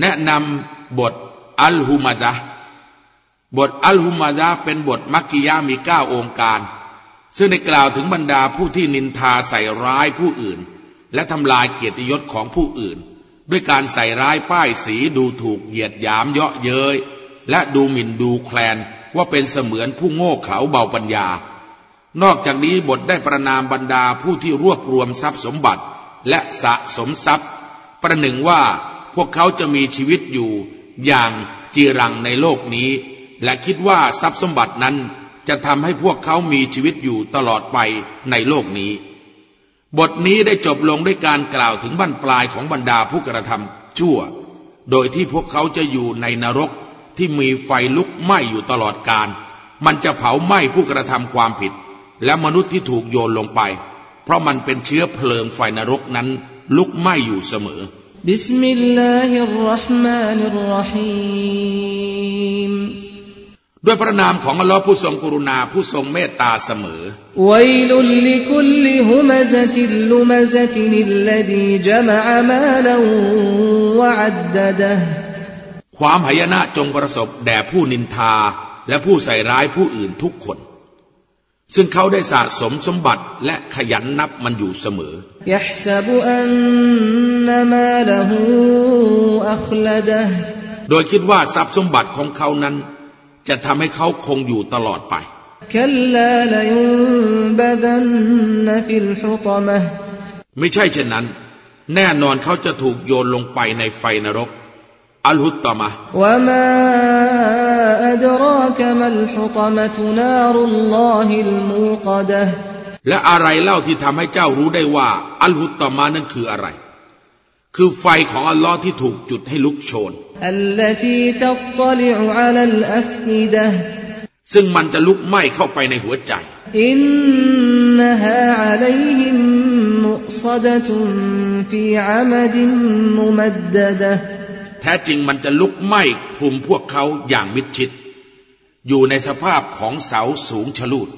แนะนำบทอัลฮุมาซะบทอัลฮุมาซะเป็นบทมักกิยามีเก้าองค์การ ซึ่งได้กล่าวถึงบรรดาผู้ที่นินทาใส่ร้ายผู้อื่น และทำลายเกียรติยศของผู้อื่น ด้วยการใส่ร้ายป้ายสีดูถูกเหยียดหยามเยาะเย้ยและดูหมิ่นดูแคลนว่าเป็นเสมือนผู้โง่เขลาเบาปัญญา นอกจากนี้บทได้ประนามบรรดาผู้ที่รวบรวมทรัพย์สมบัติ และสะสมทรัพย์ ประหนึ่งว่า พวกเขาจะมีชีวิตอยู่อย่างจีรังในโลกนี้ และคิดว่าทรัพย์สมบัตินั้นจะทำให้พวกเขามีชีวิตอยู่ตลอดไปในโลกนี้ บทนี้ได้จบลงด้วยการกล่าวถึงบั้นปลายของบรรดาผู้กระทำชั่ว โดยที่พวกเขาจะอยู่ในนรกที่มีไฟลุกไหม้อยู่ตลอดกาลมันจะเผาไหม้ผู้กระทำความผิด และมนุษย์ที่ถูกโยนลงไป เพราะมันเป็นเชื้อเพลิงไฟนรกนั้นลุกไหม้อยู่เสมอ بسم الله الرحمن الرحيمด้วยพระนามของอัลลอฮ์ผู้ทรงกรุณาผู้ทรงเมตตาเสมอويل لكل همزة لمزة الذي جمع مالا وعددهความหายนะจงประสบแด่ผู้นินทา และผู้ใส่ร้ายผู้อื่นทุกคน ซึ่งเขาได้สะสมสมบัติและขยันนับมันอยู่เสมอ โดยคิดว่าทรัพย์สมบัติของเขานั้น จะทำให้เขาคงอยู่ตลอดไป ไม่ใช่เช่นนั้น แน่นอนเขาจะถูกโยนลงไปในไฟนรก อัลฮุตตมะ วะมาอัดรากมัลฮุตมะตุนารุลลอฮิลมูกดะและอะไรเล่าที่ทำให้เจ้ารู้ได้ว่า อัลฮุตตมะนั้นคืออะไร คือไฟของอัลลอฮ์ที่ถูกจุดให้ลุกโชน ซึ่งมันจะลุกไหม้เข้าไปในหัวใจ อินนฮาอะลัยฮิมมุซดะตุนฟีอะมดินมุมัดดดะแท้จริงมันจะลุกไหม้คลุมพวกเขาอย่างมิดชิด อยู่ในสภาพของเสาสูงชะลูด